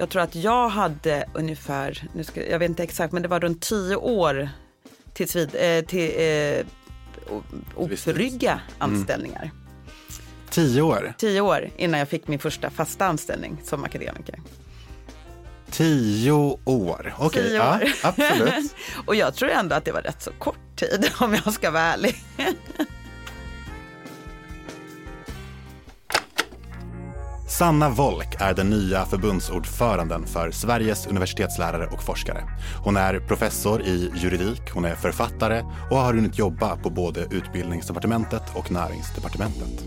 Jag tror att jag hade ungefär, nu ska, jag vet inte exakt, men det var runt tio år tills vid, eh, till eh, oförrygga mm. anställningar. Mm. Tio år? Tio år innan jag fick min första fasta anställning som akademiker. Tio år, okej. Okay. Ja, absolut. och jag tror ändå att det var rätt så kort tid om jag ska vara ärlig. Sanna Wolk är den nya förbundsordföranden för Sveriges universitetslärare och forskare. Hon är professor i juridik, hon är författare och har hunnit jobba på både utbildningsdepartementet och näringsdepartementet.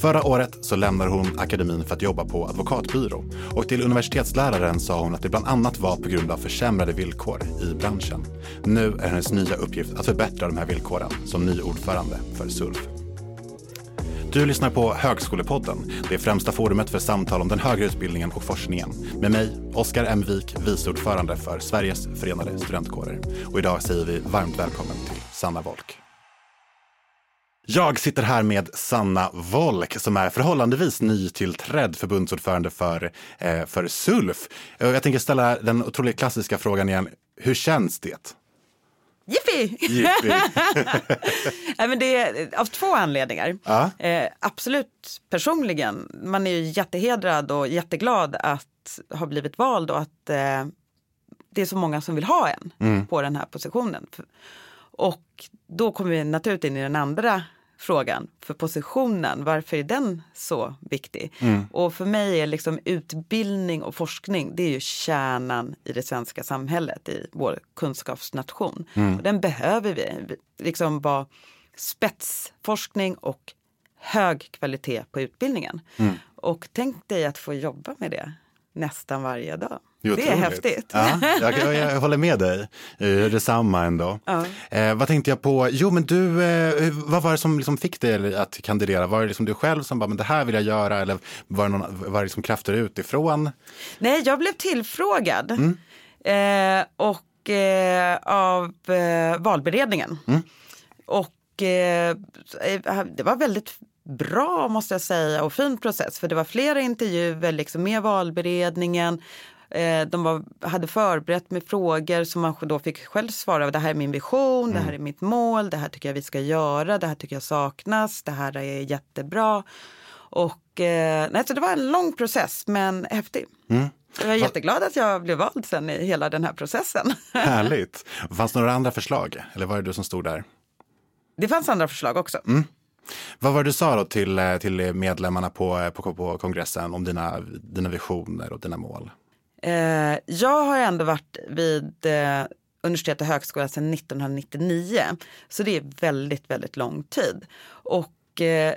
Förra året så lämnade hon akademin för att jobba på advokatbyrå och till universitetsläraren sa hon att det bland annat var på grund av försämrade villkor i branschen. Nu är hennes nya uppgift att förbättra de här villkoren som ny ordförande för SULF. Du lyssnar på Högskolepodden, det främsta forumet för samtal om den högre utbildningen och forskningen. Med mig, Oskar M. Wik, vice ordförande för Sveriges förenade studentkårer. Och idag säger vi varmt välkommen till Sanna Wolk. Jag sitter här med Sanna Wolk som är förhållandevis nytillträdd förbundsordförande för, eh, för SULF. Jag tänker ställa den otroligt klassiska frågan igen. Hur känns det? Jippi! Nej, men det är av två anledningar. Ja. Eh, absolut personligen, man är ju jättehedrad och jätteglad att ha blivit vald och att eh, det är så många som vill ha en mm. på den här positionen. Och då kommer vi naturligt in i den andra frågan för positionen. Varför är den så viktig? Mm. Och för mig är liksom utbildning och forskning, det är ju kärnan i det svenska samhället, i vår kunskapsnation. Mm. Och den behöver vi. Liksom vara spetsforskning och hög kvalitet på utbildningen. Mm. Och tänk dig att få jobba med det nästan varje dag. Det, det är häftigt. Ja, jag, jag, jag, håller med dig. Detsamma ändå. Ja. Eh, vad tänkte jag på? Jo, men du, eh, vad var det som liksom fick dig att kandidera? Var det liksom du själv som bara, men det här vill jag göra? Eller var det, någon, var det liksom krafter utifrån? Nej, jag blev tillfrågad. Mm. Eh, och eh, av eh, valberedningen. Mm. Och eh, det var väldigt bra måste jag säga och fin process för det var flera intervjuer liksom, med valberedningen Eh, de var, hade förberett med frågor som man då fick själv svara. Det här är min vision, mm. det här mm. är mitt mål, det här tycker jag vi ska göra, det här tycker jag saknas, det här är jättebra. Och, eh, nej, så det var en lång process men häftig. Mm. Jag är jätteglad att jag blev vald sen i hela den här processen. Härligt. Fanns det några andra förslag eller var det du som stod där? Det fanns andra förslag också. Mm. Vad var det du sa då till, eh, till medlemmarna på, eh, på, på kongressen om dina, dina visioner och dina mål? Eh, jag har ändå varit vid eh, universitet och högskola sedan 1999. Så det är väldigt, väldigt lång tid. Och eh,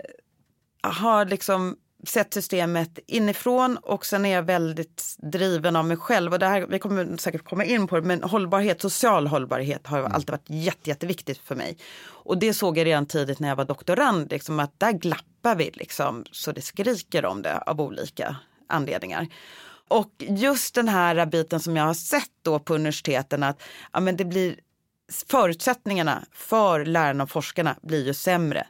har liksom sett systemet inifrån och sen är jag väldigt driven av mig själv. Och det här, vi kommer säkert komma in på det, men hållbarhet, social hållbarhet har mm. alltid varit jätte, jätteviktigt för mig. Och det såg jag redan tidigt när jag var doktorand, liksom, att där glappar vi liksom, så det skriker om det av olika anledningar. Och just den här biten som jag har sett då på universiteten att ja, men det blir förutsättningarna för lärarna och forskarna blir ju sämre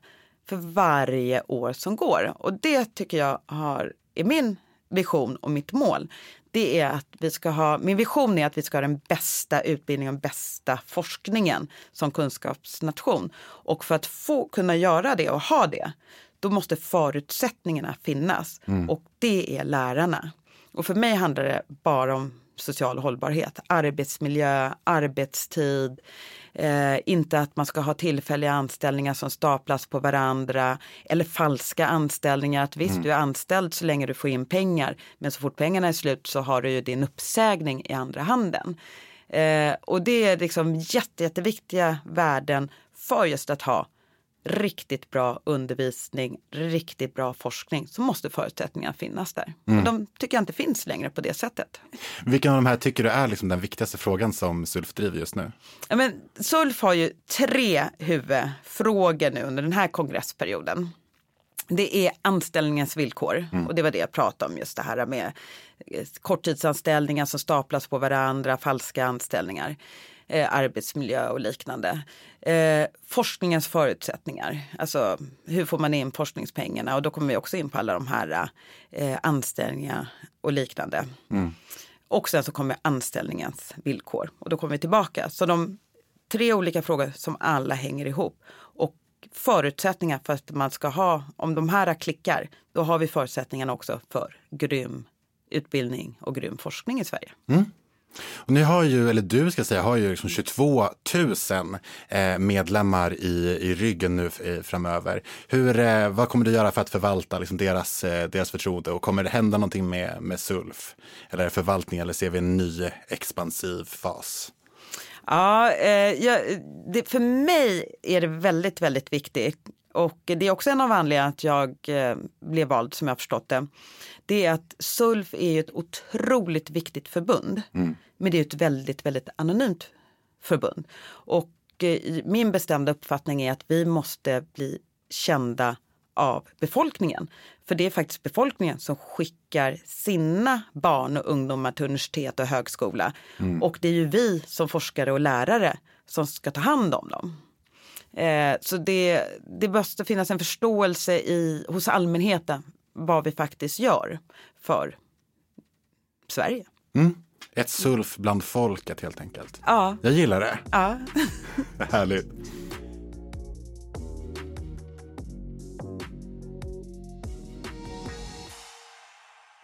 för varje år som går. Och det tycker jag har, är min vision och mitt mål. Det är att vi ska ha, min vision är att vi ska ha den bästa utbildningen och bästa forskningen som kunskapsnation. Och för att få kunna göra det och ha det, då måste förutsättningarna finnas. Mm. Och det är lärarna. Och för mig handlar det bara om social hållbarhet. Arbetsmiljö, arbetstid, eh, inte att man ska ha tillfälliga anställningar som staplas på varandra eller falska anställningar. Att visst, mm. du är anställd så länge du får in pengar, men så fort pengarna är slut så har du ju din uppsägning i andra handen. Eh, och det är liksom jätte, jätteviktiga värden för just att ha riktigt bra undervisning, riktigt bra forskning så måste förutsättningarna finnas där. Mm. Och de tycker jag inte finns längre på det sättet. Vilken av de här tycker du är liksom den viktigaste frågan som SULF driver just nu? Ja, men SULF har ju tre huvudfrågor nu under den här kongressperioden. Det är anställningens villkor mm. och det var det jag pratade om just det här med korttidsanställningar som staplas på varandra, falska anställningar eh, arbetsmiljö och liknande. Eh, forskningens förutsättningar, alltså hur får man in forskningspengarna och då kommer vi också in på alla de här eh, anställningar och liknande. Mm. Och sen så kommer anställningens villkor och då kommer vi tillbaka. Så de tre olika frågor som alla hänger ihop. Och förutsättningar för att man ska ha, om de här klickar, då har vi förutsättningarna också för grym utbildning och grym forskning i Sverige. Mm. Och ni har ju, eller du ska säga, har ju liksom 22 000 eh, medlemmar i, i ryggen nu eh, framöver. Hur, eh, vad kommer du göra för att förvalta liksom deras, deras förtroende och kommer det hända någonting med, med SULF? Eller förvaltning eller ser vi en ny expansiv fas? Ja, ja det, för mig är det väldigt, väldigt viktigt och det är också en av anledningarna att jag blev vald som jag förstått det det är att SULF är ett otroligt viktigt förbund. Mm. Men det är ett väldigt, väldigt anonymt förbund. Och eh, min bestämda uppfattning är att vi måste bli kända av befolkningen. För det är faktiskt befolkningen som skickar sina barn och ungdomar till universitet och högskola. Mm. Och det är ju vi som forskare och lärare som ska ta hand om dem. Eh, så det, det måste finnas en förståelse i, hos allmänheten vad vi faktiskt gör för Sverige. Mm. Ett sulf bland folket helt enkelt. Ja. Jag gillar det. Ja. Härligt.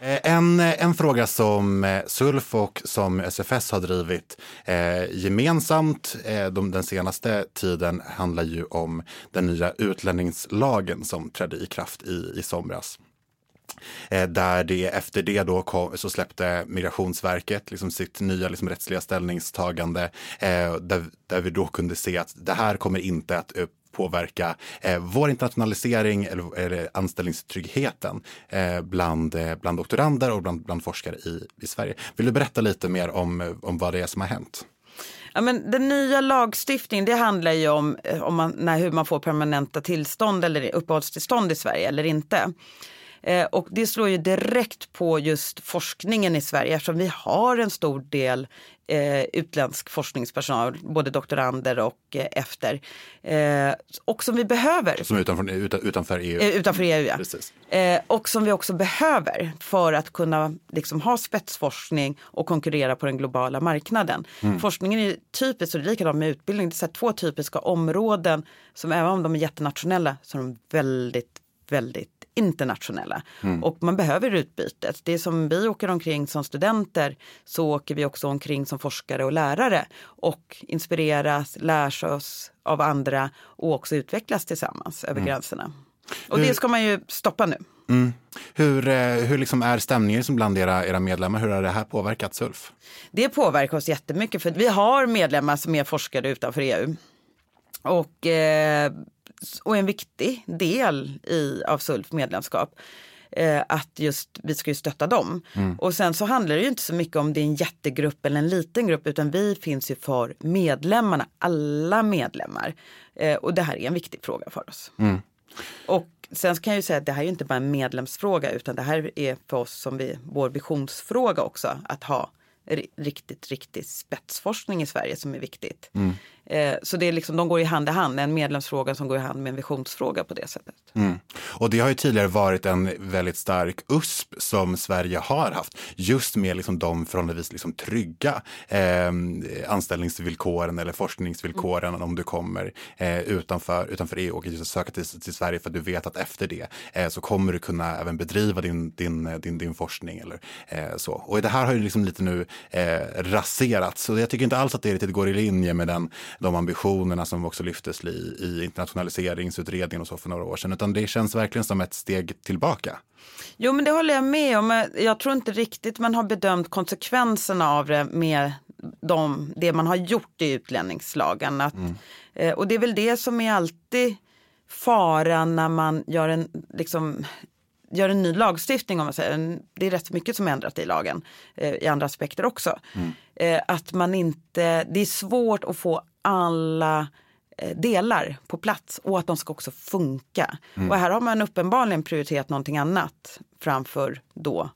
Eh, en, en fråga som eh, SULF och som SFS har drivit eh, gemensamt eh, de, den senaste tiden handlar ju om den nya utlänningslagen som trädde i kraft i, i somras. Eh, där det efter det då kom, så släppte Migrationsverket liksom sitt nya liksom rättsliga ställningstagande eh, där, där vi då kunde se att det här kommer inte att eh, påverka eh, vår internationalisering eller, eller anställningstryggheten eh, bland, eh, bland doktorander och bland, bland forskare i, i Sverige. Vill du berätta lite mer om, eh, om vad det är som har hänt? Ja, men den nya lagstiftningen det handlar ju om, om man, när, hur man får permanenta tillstånd eller uppehållstillstånd i Sverige eller inte. Eh, och det slår ju direkt på just forskningen i Sverige eftersom vi har en stor del eh, utländsk forskningspersonal, både doktorander och eh, efter. Eh, och som vi behöver. Som utanför, utan, utanför EU. Eh, utanför EU, ja. Eh, och som vi också behöver för att kunna liksom, ha spetsforskning och konkurrera på den globala marknaden. Mm. Forskningen är typiskt, och det är likadant med utbildning, det är två typiska områden som även om de är jättenationella så är de väldigt, väldigt internationella. Mm. Och man behöver utbytet. Det är som vi åker omkring som studenter så åker vi också omkring som forskare och lärare och inspireras, lärs oss av andra och också utvecklas tillsammans över mm. gränserna. Och hur, det ska man ju stoppa nu. Mm. Hur, eh, hur liksom är stämningen bland era, era medlemmar? Hur har det här påverkat SULF? Det påverkar oss jättemycket för vi har medlemmar som är forskare utanför EU. Och eh, och en viktig del i, av SULF medlemskap. Eh, att just vi ska ju stötta dem. Mm. Och sen så handlar det ju inte så mycket om det är en jättegrupp eller en liten grupp utan vi finns ju för medlemmarna, alla medlemmar. Eh, och det här är en viktig fråga för oss. Mm. Och sen kan jag ju säga att det här är inte bara en medlemsfråga utan det här är för oss som vi, vår visionsfråga också att ha riktigt, riktigt spetsforskning i Sverige som är viktigt. Mm. Eh, så det är liksom, de går i hand i hand, en medlemsfråga som går i hand med en visionsfråga på det sättet. Mm. Och det har ju tidigare varit en väldigt stark USP som Sverige har haft, just med liksom de förhållandevis liksom trygga eh, anställningsvillkoren eller forskningsvillkoren mm. om du kommer eh, utanför, utanför EU och söka till, till Sverige för att du vet att efter det eh, så kommer du kunna även bedriva din, din, din, din forskning eller eh, så. Och det här har ju liksom lite nu eh, raserats, så jag tycker inte alls att det riktigt går i linje med den de ambitionerna som också lyftes i, i internationaliseringsutredningen och så för några år sedan, utan det känns verkligen som ett steg tillbaka. Jo, men det håller jag med om. Jag tror inte riktigt man har bedömt konsekvenserna av det med de, det man har gjort i utlänningslagen. Att, mm. eh, och det är väl det som är alltid faran när man gör en, liksom, gör en ny lagstiftning. om man säger. Det är rätt mycket som är ändrat i lagen eh, i andra aspekter också. Mm. Eh, att man inte, det är svårt att få alla eh, delar på plats och att de ska också funka. Mm. Och här har man uppenbarligen prioriterat någonting annat framför då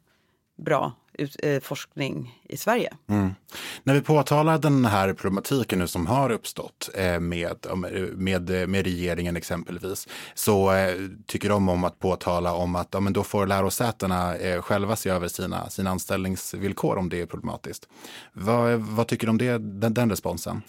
bra ut, eh, forskning i Sverige. Mm. När vi påtalar den här problematiken nu som har uppstått eh, med, med, med regeringen exempelvis, så eh, tycker de om att påtala om att ja, men då får lärosätena eh, själva se över sina, sina anställningsvillkor om det är problematiskt. Vad, vad tycker du om det, den, den responsen?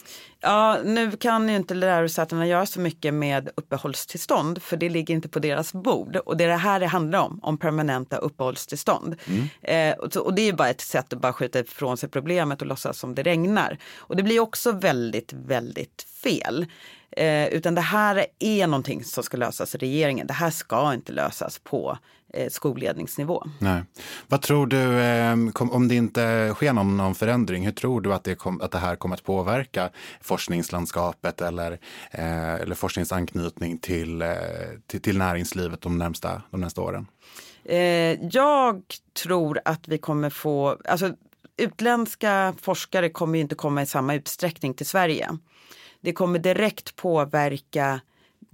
Ja, nu kan ju inte lärosätena göra så mycket med uppehållstillstånd för det ligger inte på deras bord. Och det är det här det handlar om, om permanenta uppehållstillstånd. Mm. Eh, och, och, det är ju bara ett sätt att bara skjuta ifrån sig problemet och låtsas som det regnar. Och det blir också väldigt, väldigt fel. Eh, utan det här är någonting som ska lösas i regeringen. Det här ska inte lösas på skolledningsnivå. Nej. Vad tror du, eh, kom, om det inte sker någon, någon, förändring, hur tror du att det, kom, att det här kommer att påverka forskningslandskapet eller, eh, eller forskningsanknytning till, eh, till, till, näringslivet de närmsta, de närmsta åren? Eh, jag tror att vi kommer få, alltså utländska forskare kommer inte komma i samma utsträckning till Sverige. Det kommer direkt påverka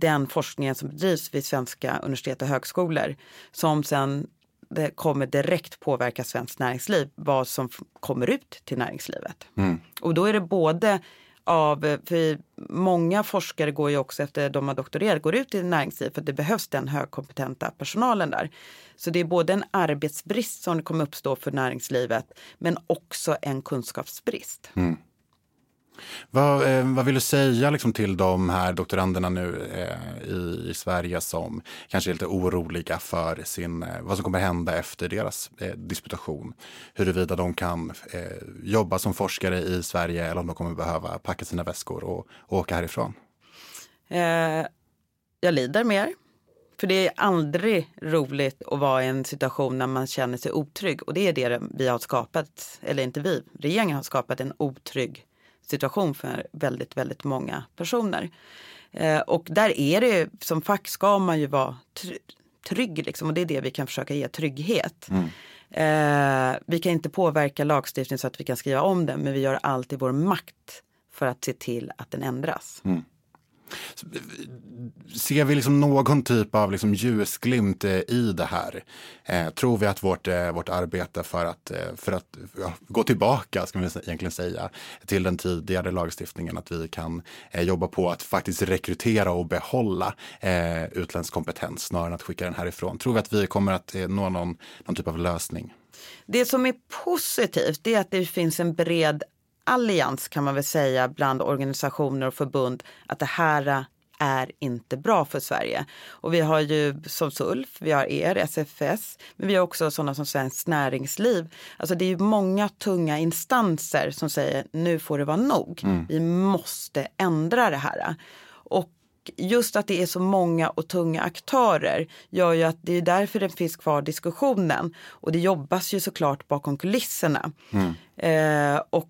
den forskningen som bedrivs vid svenska universitet och högskolor som sen det kommer direkt påverka svenskt näringsliv, vad som kommer ut till näringslivet. Mm. Och då är det både av, för många forskare går ju också efter de har doktorerat, går ut i näringslivet för att det behövs den högkompetenta personalen där. Så det är både en arbetsbrist som kommer uppstå för näringslivet men också en kunskapsbrist. Mm. Vad, eh, vad vill du säga liksom, till de här doktoranderna nu eh, i, i, Sverige som kanske är lite oroliga för sin, eh, vad som kommer hända efter deras eh, disputation? Huruvida de kan eh, jobba som forskare i Sverige eller om de kommer behöva packa sina väskor och, och åka härifrån? Eh, jag lider mer. För det är aldrig roligt att vara i en situation när man känner sig otrygg. Och det är det vi har skapat, eller inte vi, regeringen har skapat en otrygg situation för väldigt, väldigt många personer. Eh, och där är det som fack ska man ju vara trygg liksom, och det är det vi kan försöka ge trygghet. Mm. Eh, vi kan inte påverka lagstiftningen så att vi kan skriva om den men vi gör allt i vår makt för att se till att den ändras. Mm. Ser vi liksom någon typ av liksom ljusglimt eh, i det här? Eh, tror vi att vårt, eh, vårt arbete för att, eh, för att ja, gå tillbaka, ska vi egentligen säga, till den tidigare lagstiftningen, att vi kan eh, jobba på att faktiskt rekrytera och behålla eh, utländsk kompetens snarare än att skicka den härifrån? Tror vi att vi kommer att eh, nå någon, någon typ av lösning? Det som är positivt är att det finns en bred allians kan man väl säga bland organisationer och förbund att det här är inte bra för Sverige. Och vi har ju som SULF, vi har er, SFS, men vi har också sådana som Svenskt Näringsliv. Alltså det är ju många tunga instanser som säger nu får det vara nog. Mm. Vi måste ändra det här. Och just att det är så många och tunga aktörer gör ju att det är därför den finns kvar diskussionen. Och det jobbas ju såklart bakom kulisserna. Mm. Eh, och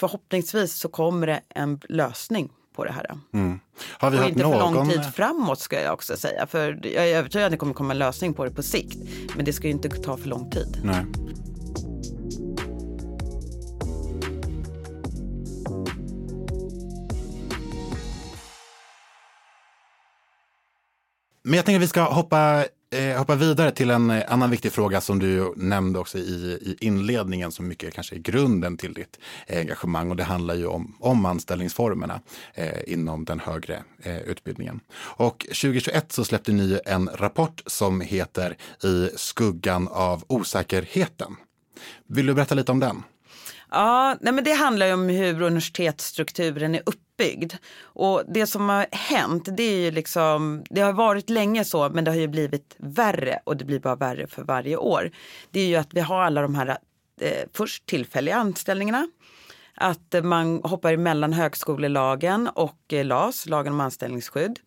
förhoppningsvis så kommer det en lösning på det här. Mm. Har vi och inte någon... för lång tid framåt ska jag också säga. För jag är övertygad att det kommer komma en lösning på det på sikt. Men det ska inte ta för lång tid. Nej. Men jag tänker att vi ska hoppa eh, hoppa vidare till en eh, annan viktig fråga som du nämnde också i, i inledningen som mycket kanske är grunden till ditt eh, engagemang och det handlar ju om, om anställningsformerna eh, inom den högre eh, utbildningen. Och 2021 så släppte ni en rapport som heter I skuggan av osäkerheten. Vill du berätta lite om den? Ja, nej men det handlar ju om hur universitetsstrukturen är uppbyggd. Och det som har hänt, det är ju liksom, det har varit länge så, men det har ju blivit värre och det blir bara värre för varje år. Det är ju att vi har alla de här eh, först tillfälliga anställningarna. Att man hoppar emellan högskolelagen och eh, LAS, lagen om anställningsskydd.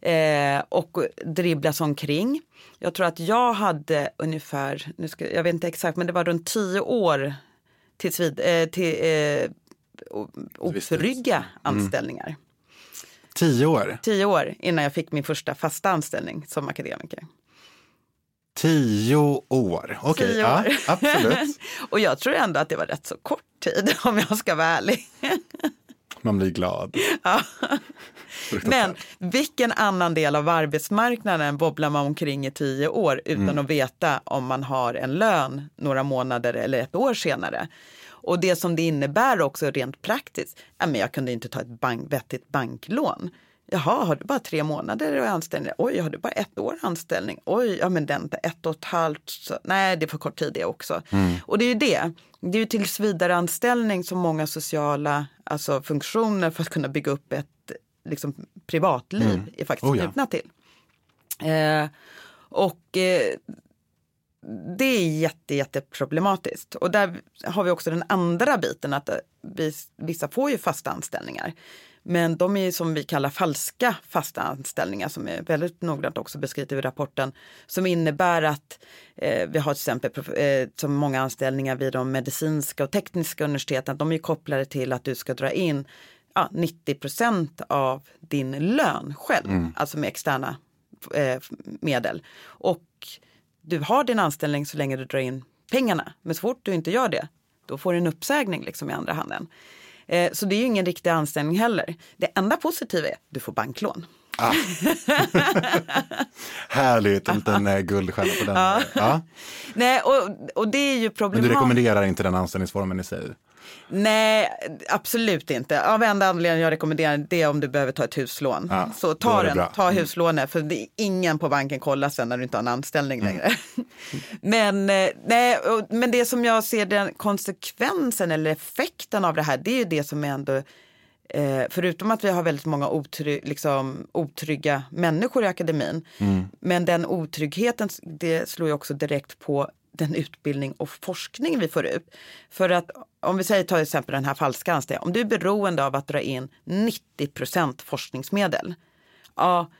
Eh, och dribblas omkring. Jag tror att jag hade ungefär, nu ska, jag vet inte exakt, men det var runt tio år tills vid, eh, till eh, otrygga mm. anställningar. Mm. Tio år? Tio år innan jag fick min första fasta anställning som akademiker. Tio år, okej, okay, ja, absolut. och jag tror ändå att det var rätt så kort tid om jag ska vara ärlig. Man blir glad. Ja. Men vilken annan del av arbetsmarknaden bobblar man omkring i tio år utan mm. att veta om man har en lön några månader eller ett år senare? Och det som det innebär också rent praktiskt, ja, men jag kunde inte ta ett bank, vettigt banklån. Jaha, har du bara tre månader i anställning? Oj, har du bara ett år anställning? Oj, ja men den ett och ett halvt. Så, nej, det är för kort tid det också. Mm. Och det är ju det. Det är ju tillsvidareanställning som många sociala alltså, funktioner för att kunna bygga upp ett liksom, privatliv mm. är faktiskt oh, ja. knutna till. Eh, och eh, det är jätte, jätteproblematiskt. Och där har vi också den andra biten att eh, vi, vissa får ju fasta anställningar. Men de är som vi kallar falska fasta anställningar som är väldigt noggrant också beskrivet i rapporten. Som innebär att eh, vi har till exempel eh, som många anställningar vid de medicinska och tekniska universiteten. De är kopplade till att du ska dra in ja, 90 procent av din lön själv, mm. alltså med externa eh, medel. Och du har din anställning så länge du drar in pengarna. Men så fort du inte gör det, då får du en uppsägning liksom i andra handen. Eh, så det är ju ingen riktig anställning heller. Det enda positiva är att du får banklån. Ah. Härligt, en liten eh, guldstjärna på den. Ja. ja. Nej, och, och det är ju problematiskt. Men du rekommenderar inte den anställningsformen i sig? Nej, absolut inte. Av enda anledningen jag rekommenderar det är om du behöver ta ett huslån. Ja, så ta den, ta mm. huslånet för det är ingen på banken kollar sen när du inte har en anställning mm. längre. men, eh, nej, men det som jag ser den konsekvensen eller effekten av det här det är ju det som ändå Eh, förutom att vi har väldigt många otry liksom, otrygga människor i akademin. Mm. Men den otryggheten det slår ju också direkt på den utbildning och forskning vi får ut. För att om vi säger till exempel den här falska anställningen, om du är beroende av att dra in 90% forskningsmedel. Ja,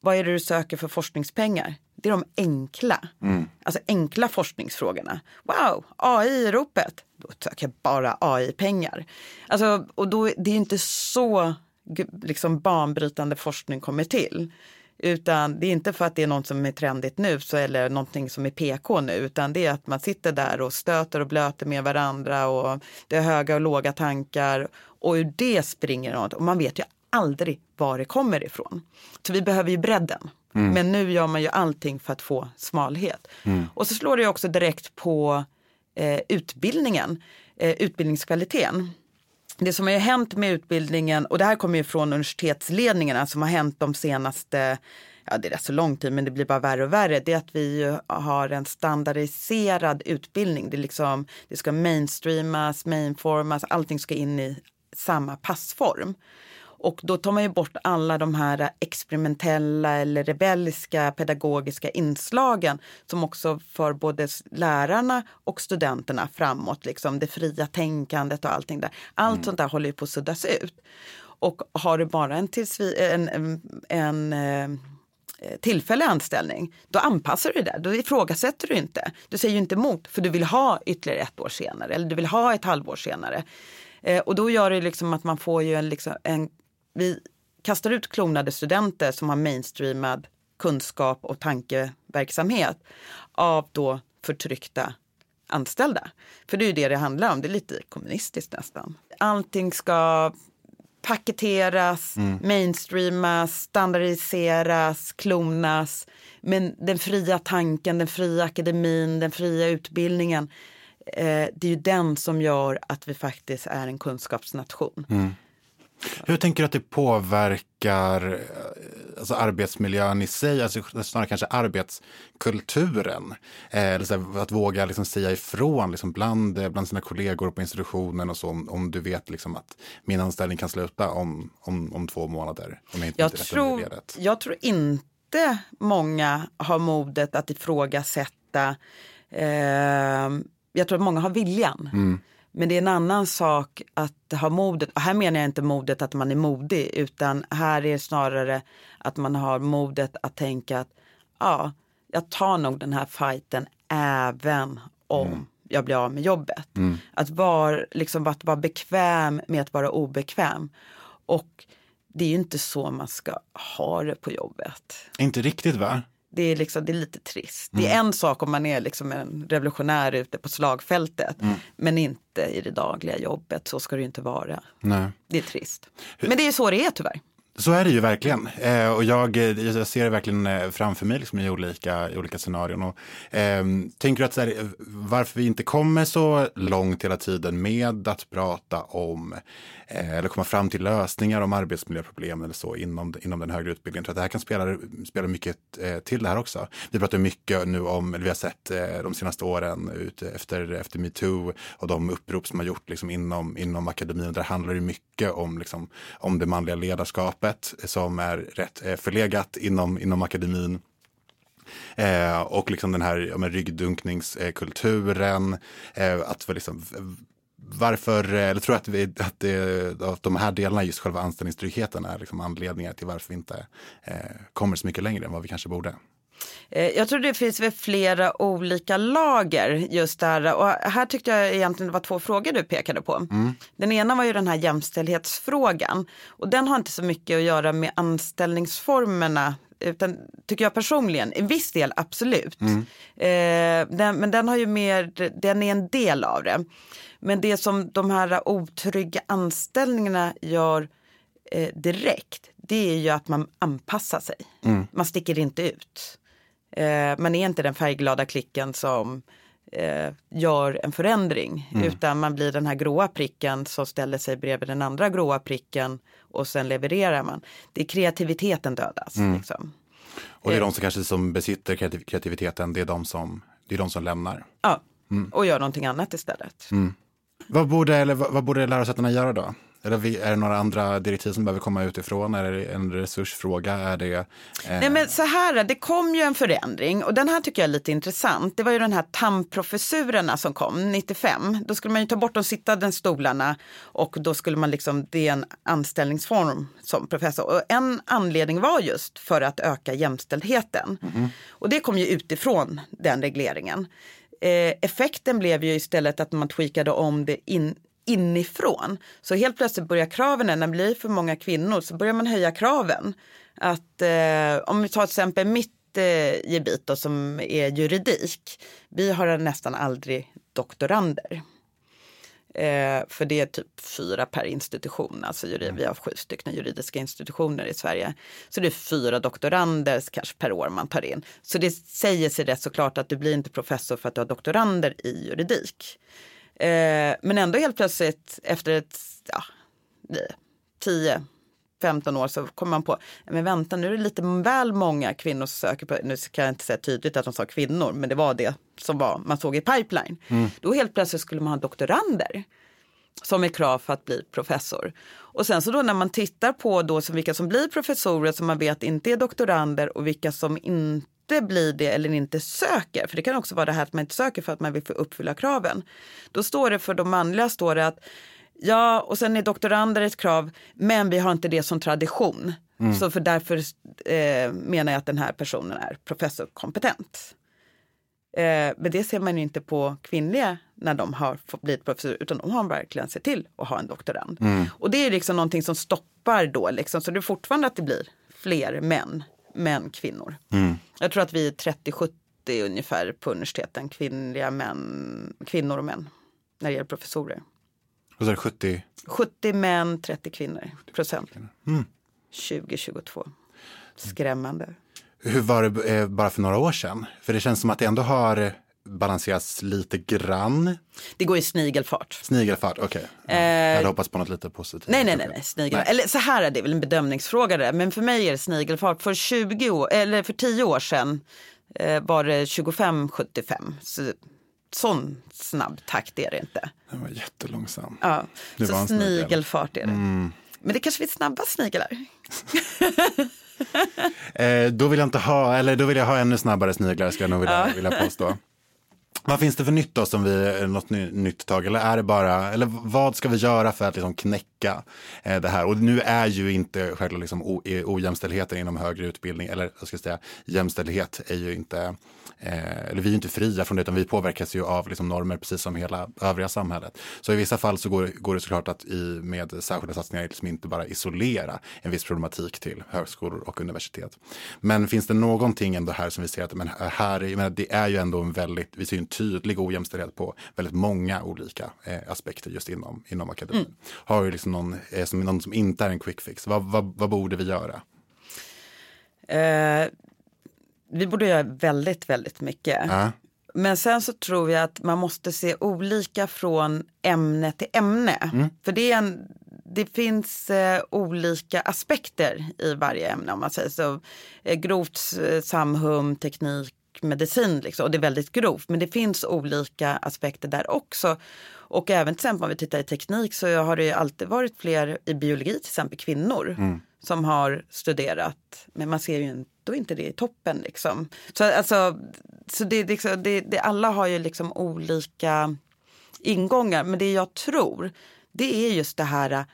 vad är det du söker för forskningspengar? Det är de enkla, mm. alltså enkla forskningsfrågorna. Wow, AI i ropet. Då söker jag bara AI-pengar. Alltså, och då, det är inte så liksom banbrytande forskning kommer till. Utan det är inte för att det är något som är trendigt nu så, eller någonting som är PK nu utan det är att man sitter där och stöter och blöter med varandra och det är höga och låga tankar och ur det springer något och man vet ju aldrig var det kommer ifrån. Så vi behöver ju bredden. Mm. Men nu gör man ju allting för att få smalhet. Mm. Och så slår det också direkt på eh, utbildningen, eh, utbildningskvaliteten det som har hänt med utbildningen, och det här kommer ju från universitetsledningarna som har hänt de senaste, ja det är rätt så lång tid men det blir bara värre och värre, det är att vi har en standardiserad utbildning. Det, är liksom, det ska mainstreamas, mainformas, allting ska in i samma passform. Och då tar man ju bort alla de här experimentella eller rebelliska pedagogiska inslagen som också för både lärarna och studenterna framåt, liksom det fria tänkandet och allting där. Allt mm. sånt där håller ju på att suddas ut. Och har du bara en, en, en, en eh, tillfällig anställning, då anpassar du det. Då ifrågasätter du inte. Du säger ju inte emot för du vill ha ytterligare ett år senare eller du vill ha ett halvår senare. Eh, och då gör det liksom att man får ju en, liksom, en vi kastar ut klonade studenter som har mainstreamad kunskap och tankeverksamhet av då förtryckta anställda. För det är ju det det handlar om, det är lite kommunistiskt nästan. Allting ska paketeras, mm. mainstreamas, standardiseras, klonas. Men den fria tanken, den fria akademin, den fria utbildningen, eh, det är ju den som gör att vi faktiskt är en kunskapsnation. Mm. Hur tänker du att det påverkar eh, alltså arbetsmiljön i sig, alltså snarare kanske arbetskulturen? Eh, att våga liksom säga ifrån liksom bland, eh, bland sina kollegor på institutionen och så om, om du vet liksom att min anställning kan sluta om, om, om två månader. Om jag inte jag, tror, jag tror inte många har modet att ifrågasätta eh, jag tror att många har viljan. Mm. Men det är en annan sak att ha modet. Och här menar jag inte modet att man är modig utan här är snarare att man har modet att tänka att ja, jag tar nog den här fighten även om mm. jag blir av med jobbet. Mm. Att, vara, liksom, att vara bekväm med att vara obekväm. Och det är ju inte så man ska ha det på jobbet. Inte riktigt va? Det är, liksom, det är lite trist. Mm. Det är mm. en sak om man är liksom en revolutionär ute på slagfältet. Mm. Men inte i det dagliga jobbet. Så ska det ju inte vara. Nej. Det är trist. Men det är så det är tyvärr. Så är det ju verkligen. Eh, och jag, eh, jag ser det verkligen eh, framför mig liksom, i, olika, i olika scenarion. Och, eh, tänker du att så här, varför vi inte kommer så långt hela tiden med att prata om eh, eller komma fram till lösningar om arbetsmiljöproblem eller så inom, inom den högre utbildningen. Tror att det här kan spela, spela mycket eh, till det här också. Vi pratar mycket nu om, eller vi har sett eh, de senaste åren ut efter, efter metoo och de upprop som har gjort liksom, inom, inom akademin. Där handlar det mycket om, liksom, om det manliga ledarskapet som är rätt eh, förlegat inom, inom akademin. Eh, och liksom den här ja, ryggdunkningskulturen. Eh, att liksom, varför, eh, eller tror att, vi, att, det, att de här delarna, just själva anställningstryggheten, är liksom anledningar till varför vi inte eh, kommer så mycket längre än vad vi kanske borde? Eh, jag tror det finns väl flera olika lager just där. Och här tyckte jag egentligen det var två frågor du pekade på. Mm. Den ena var ju den här jämställdhetsfrågan. Och den har inte så mycket att göra med anställningsformerna utan tycker jag personligen, en viss del absolut. Mm. Eh, den, men den har ju mer, den är en del av det. Men det som de här otrygga anställningarna gör eh, direkt, det är ju att man anpassar sig. Mm. Man sticker inte ut. Eh, man är inte den färgglada klicken som eh, gör en förändring. Mm. Utan man blir den här gråa pricken som ställer sig bredvid den andra gråa pricken och sen levererar man. Det är kreativiteten dödas. Mm. Liksom. Och det är de som kanske som besitter kreativiteten, det är de som, det är de som lämnar. Ja, mm. och gör någonting annat istället. Mm. Vad borde, eller, vad borde lärosätena göra då? Eller är det några andra direktiv som behöver komma utifrån? Är det en resursfråga? Är det, eh... Nej men så här, det kom ju en förändring och den här tycker jag är lite intressant. Det var ju den här TAM-professurerna som kom 95. Då skulle man ju ta bort de sittande stolarna och då skulle man liksom, det är en anställningsform som professor. Och en anledning var just för att öka jämställdheten. Mm. Och det kom ju utifrån den regleringen. Eh, effekten blev ju istället att man tweakade om det in, inifrån. Så helt plötsligt börjar kraven, när det blir för många kvinnor så börjar man höja kraven. Att eh, om vi tar till exempel mitt eh, gebit då, som är juridik. Vi har nästan aldrig doktorander. Eh, för det är typ fyra per institution, alltså mm. vi har sju stycken juridiska institutioner i Sverige. Så det är fyra doktorander kanske per år man tar in. Så det säger sig rätt såklart att du blir inte professor för att du har doktorander i juridik. Eh, men ändå helt plötsligt efter ett, ja, 10 15 år så kommer man på, men vänta nu är det lite väl många kvinnor som söker på, nu kan jag inte säga tydligt att de sa kvinnor, men det var det som var, man såg i pipeline. Mm. Då helt plötsligt skulle man ha doktorander som är krav för att bli professor. Och sen så då när man tittar på då som vilka som blir professorer som man vet inte är doktorander och vilka som inte blir det eller inte söker, för det kan också vara det här att man inte söker för att man vill få uppfylla kraven. Då står det för de manliga står det att Ja, och sen är doktorander ett krav, men vi har inte det som tradition. Mm. Så för därför eh, menar jag att den här personen är professorkompetent. Eh, men det ser man ju inte på kvinnliga när de har blivit professor, utan de har verkligen sett till att ha en doktorand. Mm. Och det är liksom någonting som stoppar då, liksom, så det är fortfarande att det blir fler män, män kvinnor. Mm. Jag tror att vi är 30-70 ungefär på universiteten, kvinnliga män, kvinnor och män, när det gäller professorer. Vad sa du, 70? 70 män, 30 kvinnor procent. Mm. 2022. Skrämmande. Hur var det eh, bara för några år sedan? För det känns som att det ändå har balanserats lite grann. Det går i snigelfart. Snigelfart, okej. Okay. Eh, jag hade hoppats på något lite positivt. Nej, nej, nej. nej. Snigel. nej. Eller så här är det väl en bedömningsfråga det. Men för mig är det snigelfart. För 20 år, eller för 10 år sedan eh, var det 25-75 sån snabb takt är det inte. Den var jättelångsam. Ja, det så snigelfart är det. Mm. Men det kanske finns snabba sniglar. eh, då vill jag inte ha, eller då vill jag ha ännu snabbare sniglar ska jag nog vilja, ja. vilja påstå. Vad finns det för nytt då som vi, något nytt tag eller är det bara, eller vad ska vi göra för att liksom knäcka eh, det här? Och nu är ju inte själva liksom o, eh, ojämställdheten inom högre utbildning, eller jag ska säga jämställdhet är ju inte Eh, eller vi är inte fria från det, utan vi påverkas ju av liksom, normer precis som hela övriga samhället. Så i vissa fall så går, går det såklart att i, med särskilda satsningar liksom inte bara isolera en viss problematik till högskolor och universitet. Men finns det någonting ändå här som vi ser att men här, menar, det är ju ändå en väldigt, vi ser ju en tydlig ojämställdhet på väldigt många olika eh, aspekter just inom, inom akademin. Mm. Har vi liksom någon, eh, som, någon som inte är en quick fix, vad, vad, vad borde vi göra? Eh, vi borde göra väldigt, väldigt mycket. Äh. Men sen så tror jag att man måste se olika från ämne till ämne. Mm. För det, är en, det finns eh, olika aspekter i varje ämne om man säger så. Eh, grovt eh, samhum, teknik, medicin liksom. och det är väldigt grovt. Men det finns olika aspekter där också. Och även till exempel om vi tittar i teknik så har det alltid varit fler i biologi, till exempel kvinnor. Mm som har studerat. Men man ser ju ändå inte det i toppen. Liksom. Så, alltså, så det, liksom, det, det, alla har ju liksom olika ingångar. Men det jag tror, det är just det här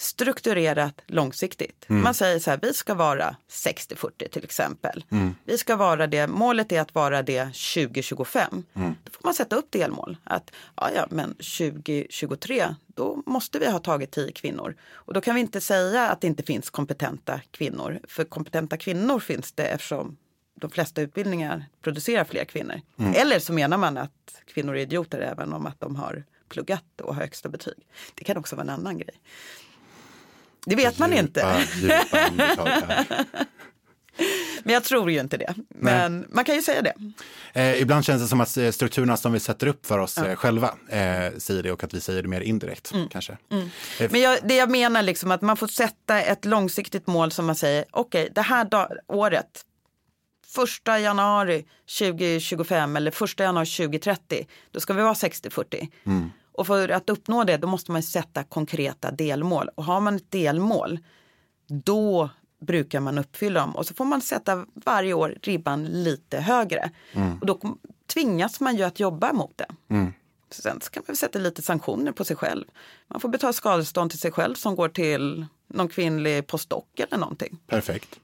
strukturerat långsiktigt. Mm. Man säger så här, vi ska vara 60-40 till exempel. Mm. Vi ska vara det, målet är att vara det 2025. Mm. Då får man sätta upp delmål. Att ja, ja, men 2023 då måste vi ha tagit 10 kvinnor. Och då kan vi inte säga att det inte finns kompetenta kvinnor. För kompetenta kvinnor finns det eftersom de flesta utbildningar producerar fler kvinnor. Mm. Eller så menar man att kvinnor är idioter även om att de har pluggat och har högsta betyg. Det kan också vara en annan grej. Det vet man djupa, inte. Djupa Men jag tror ju inte det. Men Nej. man kan ju säga det. Eh, ibland känns det som att eh, strukturerna som vi sätter upp för oss ja. eh, själva eh, säger det och att vi säger det mer indirekt. Mm. kanske. Mm. Eh, Men jag, det jag menar liksom att man får sätta ett långsiktigt mål som man säger, okej okay, det här året, första januari 2025 eller första januari 2030, då ska vi vara 60-40. Mm. Och för att uppnå det då måste man sätta konkreta delmål. Och har man ett delmål då brukar man uppfylla dem. Och så får man sätta varje år ribban lite högre. Mm. Och då tvingas man ju att jobba mot det. Mm. Sen kan man sätta lite sanktioner på sig själv. Man får betala skadestånd till sig själv som går till någon kvinnlig postdoc eller någonting. Perfekt.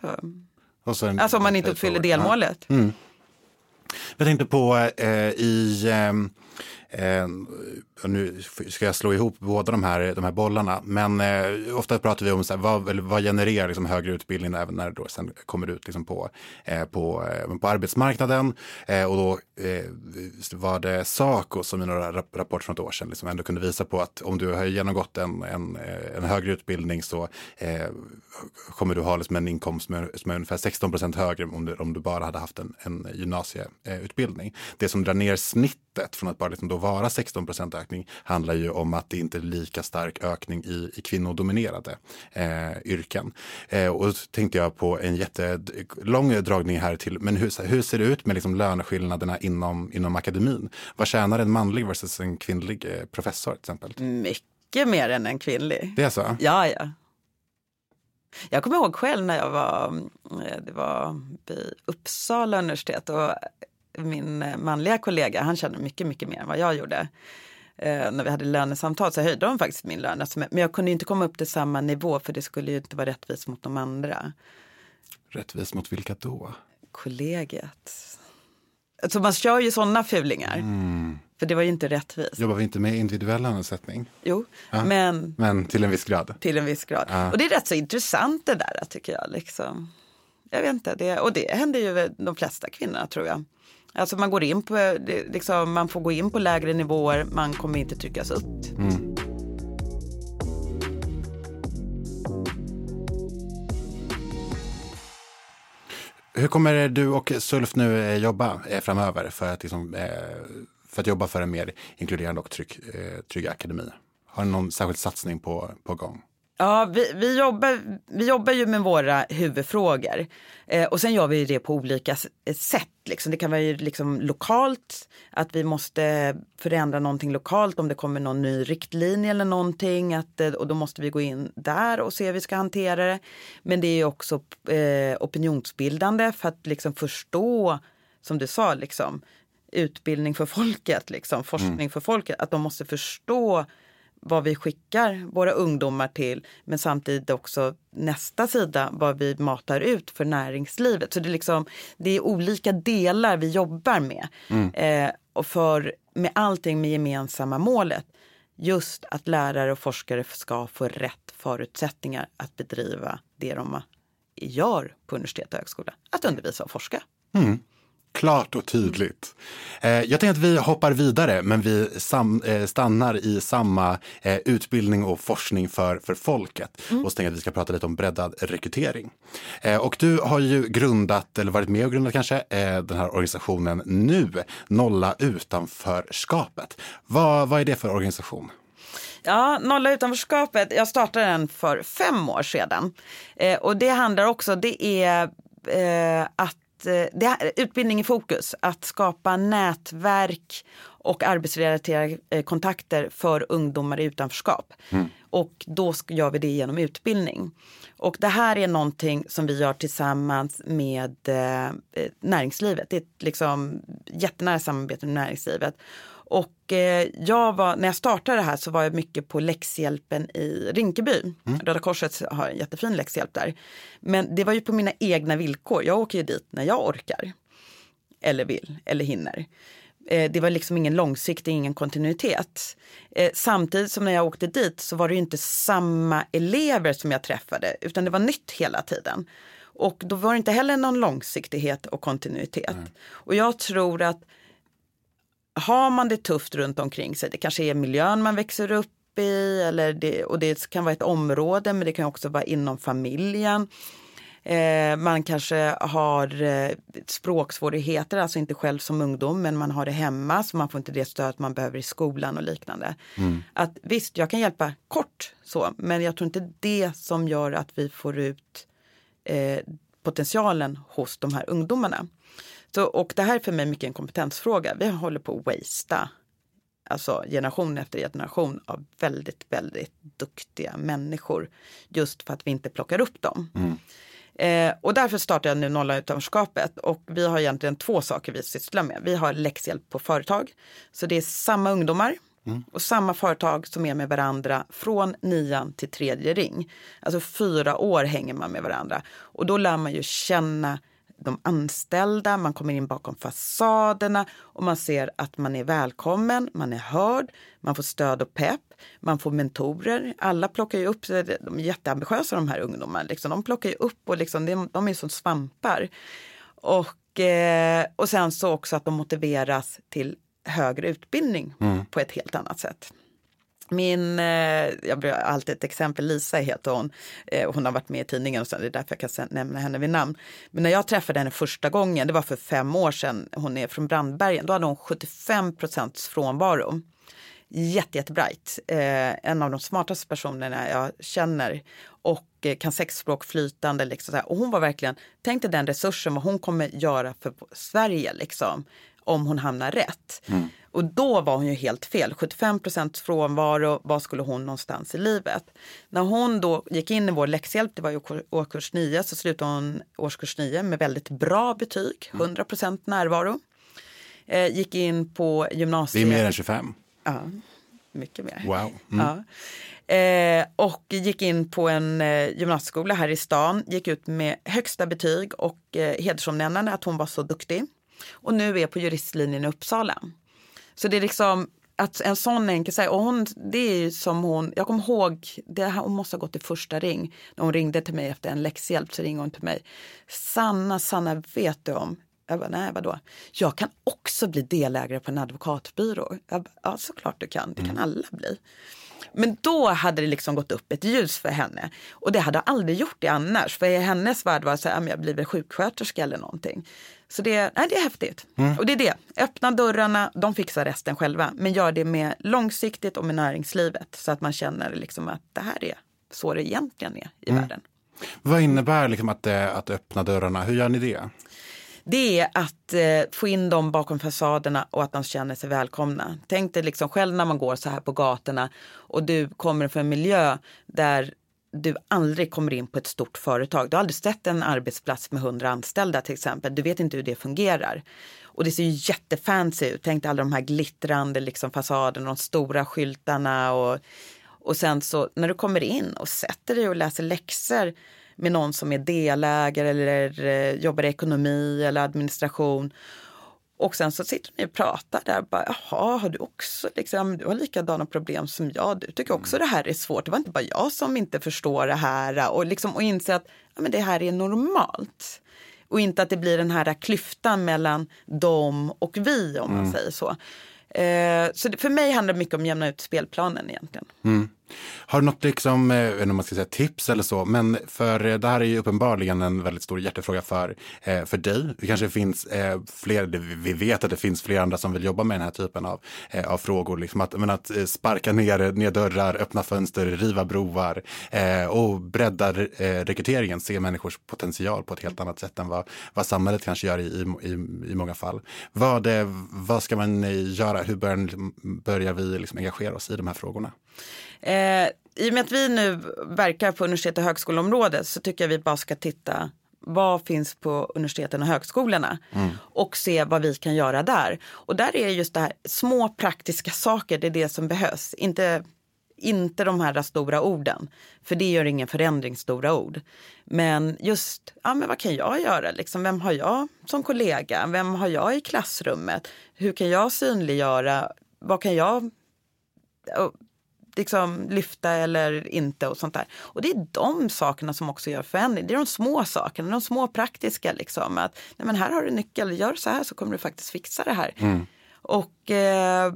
Så. alltså om man inte uppfyller delmålet. Mm. Jag tänkte på eh, i Eh, and nu ska jag slå ihop båda de här, de här bollarna, men eh, ofta pratar vi om så här, vad, vad genererar liksom högre utbildning även när det då sen kommer ut liksom på, eh, på, eh, på arbetsmarknaden. Eh, och då eh, var det Saco som i några rapporter från ett år sedan liksom ändå kunde visa på att om du har genomgått en, en, eh, en högre utbildning så eh, kommer du ha liksom en inkomst som är, som är ungefär 16 procent högre om du, om du bara hade haft en, en gymnasieutbildning. Det som drar ner snittet från att bara liksom då vara 16 procent ökning handlar ju om att det inte är lika stark ökning i, i kvinnodominerade eh, yrken. Eh, och då tänkte jag på en jättelång dragning här till, men hur, hur ser det ut med liksom löneskillnaderna inom, inom akademin? Vad tjänar en manlig versus en kvinnlig eh, professor till exempel? Mycket mer än en kvinnlig. Det är så? Ja, ja. Jag kommer ihåg själv när jag var, eh, det var vid Uppsala universitet och min eh, manliga kollega, han tjänade mycket, mycket mer än vad jag gjorde. Eh, när vi hade lönesamtal så höjde de faktiskt min lön. Alltså, men jag kunde inte komma upp till samma nivå för det skulle ju inte vara rättvist mot de andra. Rättvist mot vilka då? Kollegiet. Alltså man kör ju sådana fulingar. Mm. För det var ju inte rättvist. Jobbar vi inte med individuell lönesättning? Jo, ja. men, men till en viss grad. Till en viss grad. Ja. Och det är rätt så intressant det där tycker jag. Liksom. Jag vet inte, det, och det händer ju de flesta kvinnorna tror jag. Alltså man går in på, eh, liksom, man får gå in på lägre nivåer, man kommer inte tryckas upp. Mm. Hur kommer du och Sulf nu eh, jobba eh, framöver för att, liksom, för att jobba för en mer inkluderande och trygg, trygg akademi? Har ni någon särskild satsning på, på gång? Ja, vi, vi, jobbar, vi jobbar ju med våra huvudfrågor eh, och sen gör vi det på olika sätt. Liksom. Det kan vara ju liksom lokalt, att vi måste förändra någonting lokalt om det kommer någon ny riktlinje eller någonting att, eh, och då måste vi gå in där och se hur vi ska hantera det. Men det är också eh, opinionsbildande för att liksom förstå, som du sa, liksom, utbildning för folket, liksom, forskning mm. för folket, att de måste förstå vad vi skickar våra ungdomar till men samtidigt också nästa sida vad vi matar ut för näringslivet. Så det är, liksom, det är olika delar vi jobbar med. Mm. Eh, och för med allting med gemensamma målet just att lärare och forskare ska få rätt förutsättningar att bedriva det de gör på universitet och högskola. Att undervisa och forska. Mm. Klart och tydligt. Eh, jag tänkte att vi hoppar vidare, men vi sam, eh, stannar i samma eh, utbildning och forskning för, för folket. Mm. Och så tänkte jag att vi ska prata lite om breddad rekrytering. Och du har ju grundat, eller varit med och grundat kanske, den här organisationen NU, Nolla utanförskapet. Vad, vad är det för organisation? Ja, Nolla utanförskapet, jag startade den för fem år sedan. Och det handlar också, det är att det är utbildning i fokus, att skapa nätverk och arbetsrelaterade eh, kontakter för ungdomar i utanförskap. Mm. Och då gör vi det genom utbildning. Och det här är någonting som vi gör tillsammans med eh, näringslivet. Det är ett liksom jättenära samarbete med näringslivet. Och eh, jag var, när jag startade det här så var jag mycket på läxhjälpen i Rinkeby. Mm. Röda Korset har en jättefin läxhjälp där. Men det var ju på mina egna villkor. Jag åker ju dit när jag orkar. Eller vill, eller hinner. Eh, det var liksom ingen långsiktig, ingen kontinuitet. Eh, samtidigt som när jag åkte dit så var det ju inte samma elever som jag träffade utan det var nytt hela tiden. Och då var det inte heller någon långsiktighet och kontinuitet. Mm. Och jag tror att har man det tufft runt omkring sig, det kanske är miljön man växer upp i eller det, och det kan vara ett område men det kan också vara inom familjen. Eh, man kanske har eh, språksvårigheter, alltså inte själv som ungdom men man har det hemma så man får inte det stöd man behöver i skolan och liknande. Mm. Att visst, jag kan hjälpa kort så men jag tror inte det som gör att vi får ut eh, potentialen hos de här ungdomarna. Så, och det här är för mig mycket en kompetensfråga. Vi håller på att wastea alltså generation efter generation av väldigt, väldigt duktiga människor. Just för att vi inte plockar upp dem. Mm. Eh, och därför startar jag nu Nolla utanförskapet och vi har egentligen två saker vi sysslar med. Vi har läxhjälp på företag. Så det är samma ungdomar mm. och samma företag som är med varandra från nian till tredje ring. Alltså fyra år hänger man med varandra och då lär man ju känna de anställda, man kommer in bakom fasaderna och man ser att man är välkommen, man är hörd, man får stöd och pepp, man får mentorer. Alla plockar ju upp, de är jätteambitiösa de här ungdomarna, liksom. de plockar ju upp och liksom, de är som svampar. Och, eh, och sen så också att de motiveras till högre utbildning mm. på ett helt annat sätt. Min, eh, jag har alltid ett exempel, Lisa heter hon. Eh, hon har varit med i tidningen och så, det är därför jag kan nämna henne vid namn. Men när jag träffade henne första gången, det var för fem år sedan, hon är från Brandbergen, då hade hon 75 procents frånvaro. Jätte, jättebright. Eh, en av de smartaste personerna jag känner och kan sex språk flytande. Liksom. Och hon var verkligen, tänk dig den resursen vad hon kommer göra för Sverige liksom om hon hamnar rätt. Mm. Och då var hon ju helt fel. 75 procents frånvaro, var skulle hon någonstans i livet? När hon då gick in i vår läxhjälp, det var ju årskurs 9, så slutade hon årskurs 9 med väldigt bra betyg, 100 mm. procent närvaro. Eh, gick in på gymnasiet. Det är mer än 25. Ja, mycket mer. Wow. Mm. Ja. Eh, och gick in på en eh, gymnasieskola här i stan, gick ut med högsta betyg och eh, hedersomnämnande att hon var så duktig. Och nu är på juristlinjen i Uppsala. Så det är liksom att en sån enkel sak, och hon, det är som hon, jag kommer ihåg, det, hon måste ha gått i första ring, när hon ringde till mig efter en läxhjälp så ringde hon till mig. Sanna, Sanna, vet du om? Jag bara, nej vadå? Jag kan också bli delägare på en advokatbyrå. Jag bara, ja såklart du kan, det kan mm. alla bli. Men då hade det liksom gått upp ett ljus för henne. Och det hade aldrig gjort det annars. För i hennes värld var det så här, jag blir väl sjuksköterska eller någonting. Så det, nej, det är häftigt. Mm. Och det är det, öppna dörrarna, de fixar resten själva. Men gör det med långsiktigt och med näringslivet. Så att man känner liksom att det här är så det egentligen är i mm. världen. Vad innebär liksom att, eh, att öppna dörrarna? Hur gör ni det? det är att eh, få in dem bakom fasaderna och att de känner sig välkomna. Tänk dig liksom själv när man går så här på gatorna och du kommer från en miljö där du aldrig kommer in på ett stort företag. Du har aldrig sett en arbetsplats med hundra anställda till exempel. Du vet inte hur det fungerar. Och det ser ju jättefancy ut. Tänk dig alla de här glittrande liksom fasaderna, de stora skyltarna och, och sen så när du kommer in och sätter dig och läser läxor med någon som är delägare eller eh, jobbar i ekonomi eller administration. Och sen så sitter ni och pratar där. Bara, Jaha, har du också liksom, du har likadana problem som jag. Du tycker också mm. det här är svårt. Det var inte bara jag som inte förstår det här. Och, liksom, och inse att ja, men det här är normalt. Och inte att det blir den här klyftan mellan dem och vi om man säger så. Eh, så det, för mig handlar det mycket om att jämna ut spelplanen egentligen. Har du något liksom, eh, om man ska säga tips eller så, men för eh, det här är ju uppenbarligen en väldigt stor hjärtefråga för, eh, för dig. Det kanske finns eh, fler, vi vet att det finns fler andra som vill jobba med den här typen av, eh, av frågor. Liksom att, men att eh, sparka ner, ner dörrar, öppna fönster, riva broar eh, och bredda eh, rekryteringen, se människors potential på ett helt annat sätt än vad, vad samhället kanske gör i, i, i många fall. Vad, vad ska man göra? Hur börjar, börjar vi liksom engagera oss i de här frågorna? Eh, I och med att vi nu verkar på universitet och högskoleområdet så tycker jag vi bara ska titta vad finns på universiteten och högskolorna och se vad vi kan göra där. Och där är just det här små praktiska saker, det är det som behövs. Inte, inte de här stora orden, för det gör ingen förändring, stora ord. Men just, ja men vad kan jag göra? Liksom, vem har jag som kollega? Vem har jag i klassrummet? Hur kan jag synliggöra? Vad kan jag liksom lyfta eller inte och sånt där. Och det är de sakerna som också gör förändring. Det är de små sakerna, de små praktiska liksom. Att nej men här har du nyckel, gör så här så kommer du faktiskt fixa det här. Och eh,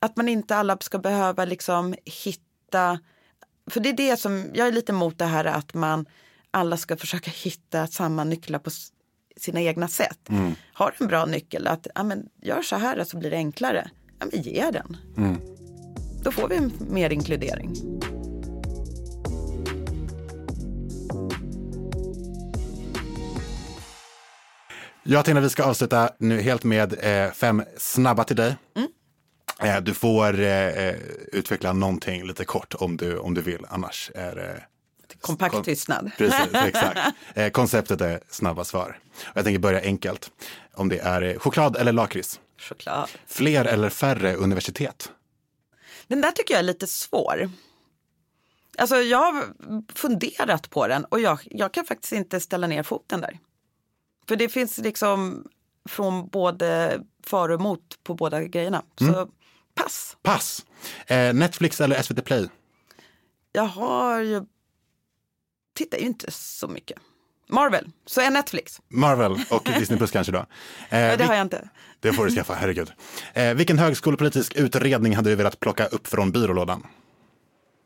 att man inte alla ska behöva liksom hitta, för det är det som, jag är lite emot det här att man alla ska försöka hitta samma nycklar på sina egna sätt. Har du en bra nyckel, att ja, men, gör så här så blir det enklare. Ja, men ge den. Då får vi mer inkludering. Jag tänkte att vi ska avsluta nu helt med eh, fem snabba till dig. Eh, du får eh, eh, utveckla någonting lite kort om du, om du vill, annars är det Kompakt Kon- tystnad. Precis, exakt. Eh, konceptet är snabba svar. Och jag tänker börja enkelt. Om det är eh, choklad eller lakrits. Choklad. Fler eller färre universitet? Den där tycker jag är lite svår. Alltså jag har funderat på den och jag, jag kan faktiskt inte ställa ner foten där. För det finns liksom från både för och emot på båda grejerna. Så pass. Pass. Eh, Netflix eller SVT Play? Jag har ju, tittar ju inte så mycket. Marvel, så är Netflix. Marvel och Disney Plus kanske då. Eh, Det vil- har jag inte. det får du skaffa, herregud. Eh, vilken högskolepolitisk utredning hade du velat plocka upp från byrålådan?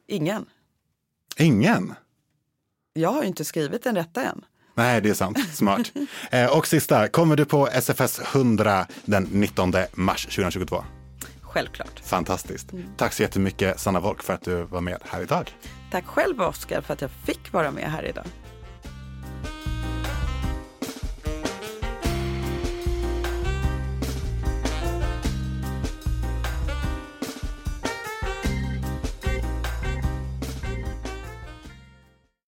Ingen. Ingen? Jag har ju inte skrivit den rätta än. Nej, det är sant. Smart. Eh, och sista, kommer du på SFS 100 den 19 mars 2022? Självklart. Fantastiskt. Tack så jättemycket Sanna Wolk för att du var med här idag. Tack själv Oskar för att jag fick vara med här idag.